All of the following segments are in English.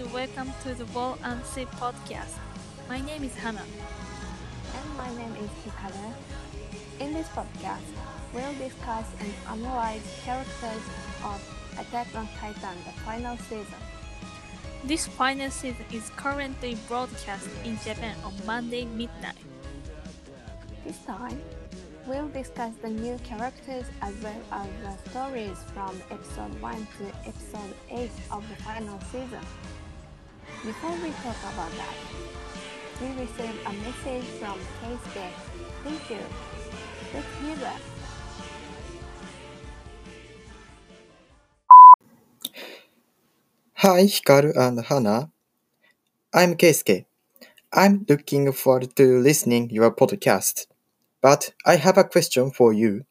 and welcome to the Wall and Sea podcast. My name is Hannah. And my name is Hikaru. In this podcast, we'll discuss and analyze characters of Attack on Titan, the final season. This final season is currently broadcast in Japan on Monday midnight. This time, we'll discuss the new characters as well as the stories from episode 1 to episode 8 of the final season. Before we talk about that, we received a message from Keisuke. Thank you. Let's hear that. Hi, Hikaru and Hana. I'm Keisuke. I'm looking forward to listening your podcast. But I have a question for you.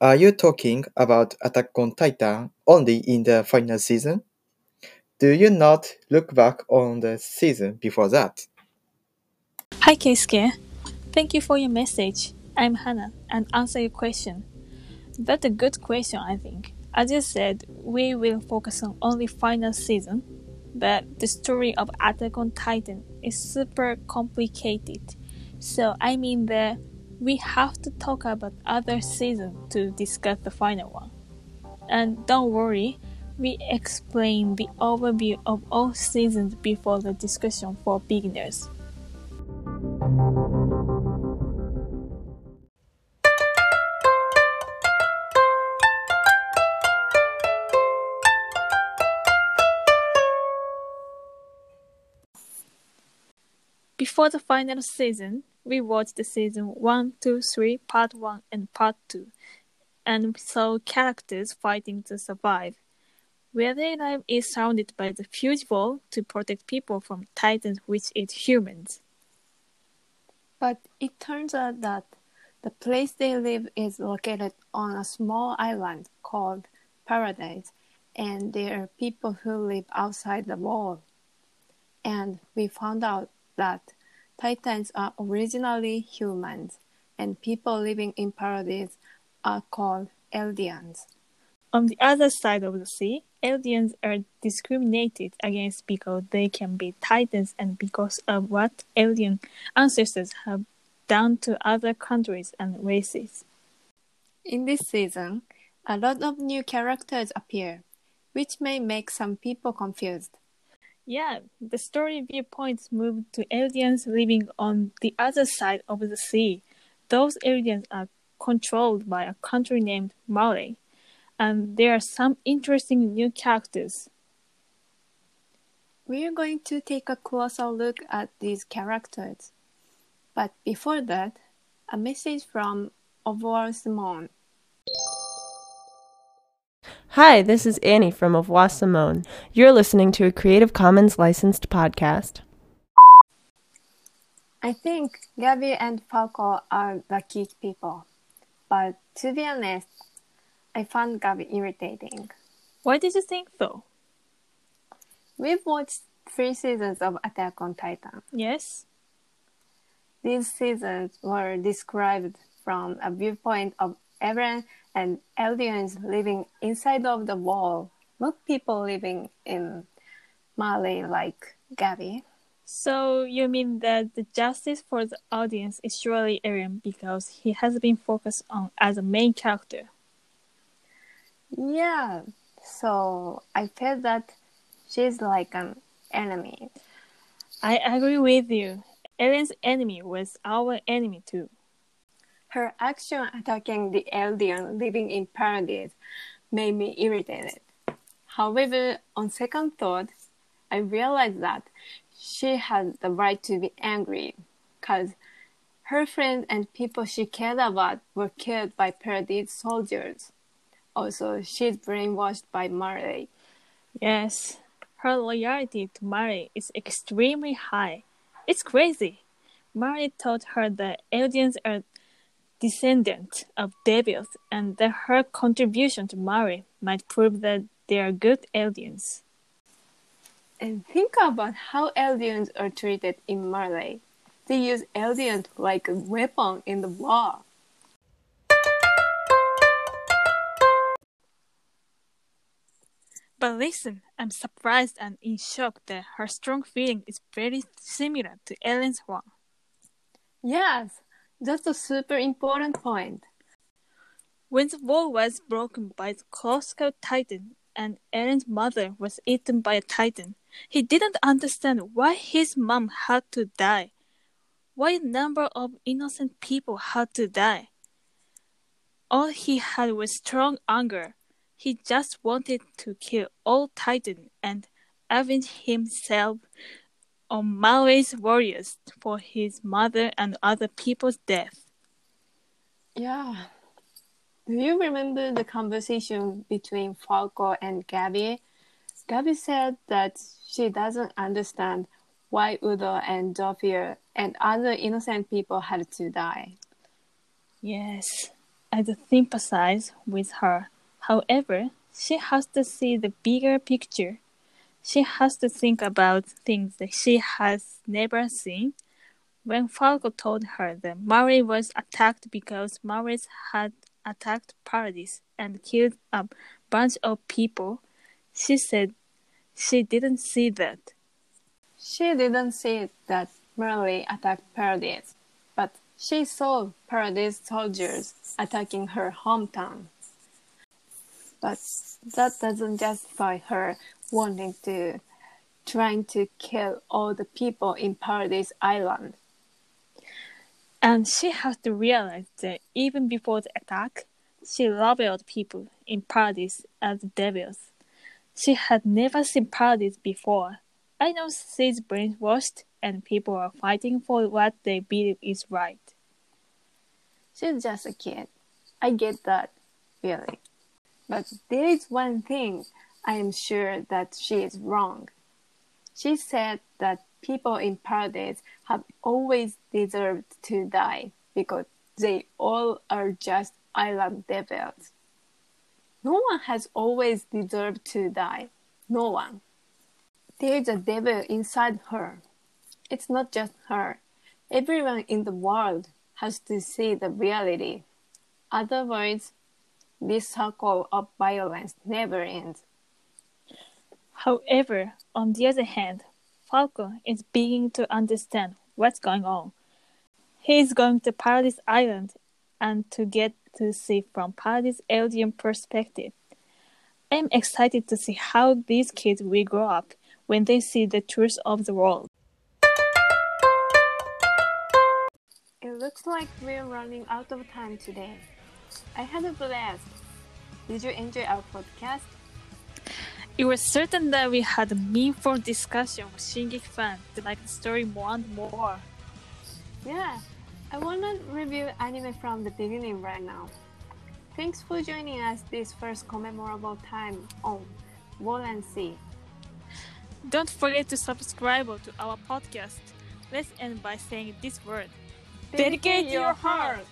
Are you talking about Attack on Titan only in the final season? Do you not look back on the season before that? Hi Keisuke. Thank you for your message. I'm Hannah and answer your question. That's a good question, I think. As you said, we will focus on only final season, but the story of Attack on Titan is super complicated. So I mean that we have to talk about other season to discuss the final one. And don't worry, we explain the overview of all seasons before the discussion for beginners. Before the final season, we watched the season 1, 2, 3, part 1, and part 2, and saw characters fighting to survive. Where is surrounded by the huge wall to protect people from titans, which eat humans. But it turns out that the place they live is located on a small island called Paradise, and there are people who live outside the wall. And we found out that Titans are originally humans, and people living in Paradise are called Eldians. On the other side of the sea, Eldians are discriminated against because they can be titans and because of what Eldian ancestors have done to other countries and races. In this season, a lot of new characters appear, which may make some people confused. Yeah, the story viewpoints move to Eldians living on the other side of the sea. Those Eldians are controlled by a country named Marley and there are some interesting new characters. We are going to take a closer look at these characters. But before that, a message from Over Simone. Hi, this is Annie from Avoir Simone. You're listening to a Creative Commons licensed podcast. I think Gabi and Falco are the key people. But to be honest, I found Gabi irritating. Why did you think so? We've watched three seasons of Attack on Titan. Yes. These seasons were described from a viewpoint of Eren and Eldians living inside of the wall, not people living in Marley like Gabi. So you mean that the justice for the audience is surely Eren because he has been focused on as a main character. Yeah, so I felt that she's like an enemy. I agree with you. Eren's enemy was our enemy too. Her action attacking the Eldian living in paradise made me irritated. However, on second thought, I realized that she had the right to be angry because her friends and people she cared about were killed by paradise soldiers. Also, she's brainwashed by Marley. Yes, her loyalty to Marley is extremely high. It's crazy. Marley told her that Eldians are descendants of devils and that her contribution to Marley might prove that they are good Eldians. And think about how Eldians are treated in Marley. They use Eldians like a weapon in the war. But listen, I'm surprised and in shock that her strong feeling is very similar to Eren's one. Yes, that's a super important point. When the wall was broken by the colossal titan and Eren's mother was eaten by a titan, he didn't understand why his mom had to die. Why a number of innocent people had to die. All he had was strong anger. He just wanted to kill all Titan and avenge himself on Marley's warriors for his mother and other people's death. Yeah. Do you remember the conversation between Falco and Gabi? Gabi said that she doesn't understand why Udo and Zofia and other innocent people had to die. Yes, I sympathize with her. However, she has to see the bigger picture. She has to think about things that she has never seen. When Falco told her that Marley was attacked because Marley had attacked Paradise and killed a bunch of people, she said she didn't see that. She didn't see that Marley attacked Paradise, but she saw Paradise soldiers attacking her hometown. But that doesn't justify her wanting to trying to kill all the people in Paradise Island. And she has to realize that even before the attack, she labeled people in Paradise as devils. She had never seen Paradise before. I know she's brainwashed and people are fighting for what they believe is right. She's just a kid. I get that, really. But there is one thing I am sure that she is wrong. She said that people in paradise have always deserved to die because they all are just island devils. No one has always deserved to die. No one. There is a devil inside her. It's not just her. Everyone in the world has to see the reality. Otherwise, this cycle of violence never ends. However, on the other hand, Falco is beginning to understand what's going on. He is going to Paradise Island and to get to see from Paradise Eldian perspective. I am excited to see how these kids will grow up when they see the truth of the world. It looks like we're running out of time today. I had a blast. Did you enjoy our podcast? It was certain that we had a meaningful discussion with Shingeki fans to like the story more and more. Yeah, I wanna review anime from the beginning right now. Thanks for joining us this first commemorable time on Wall and Sea. Don't forget to subscribe to our podcast. Let's end by saying this word. Dedicate your heart.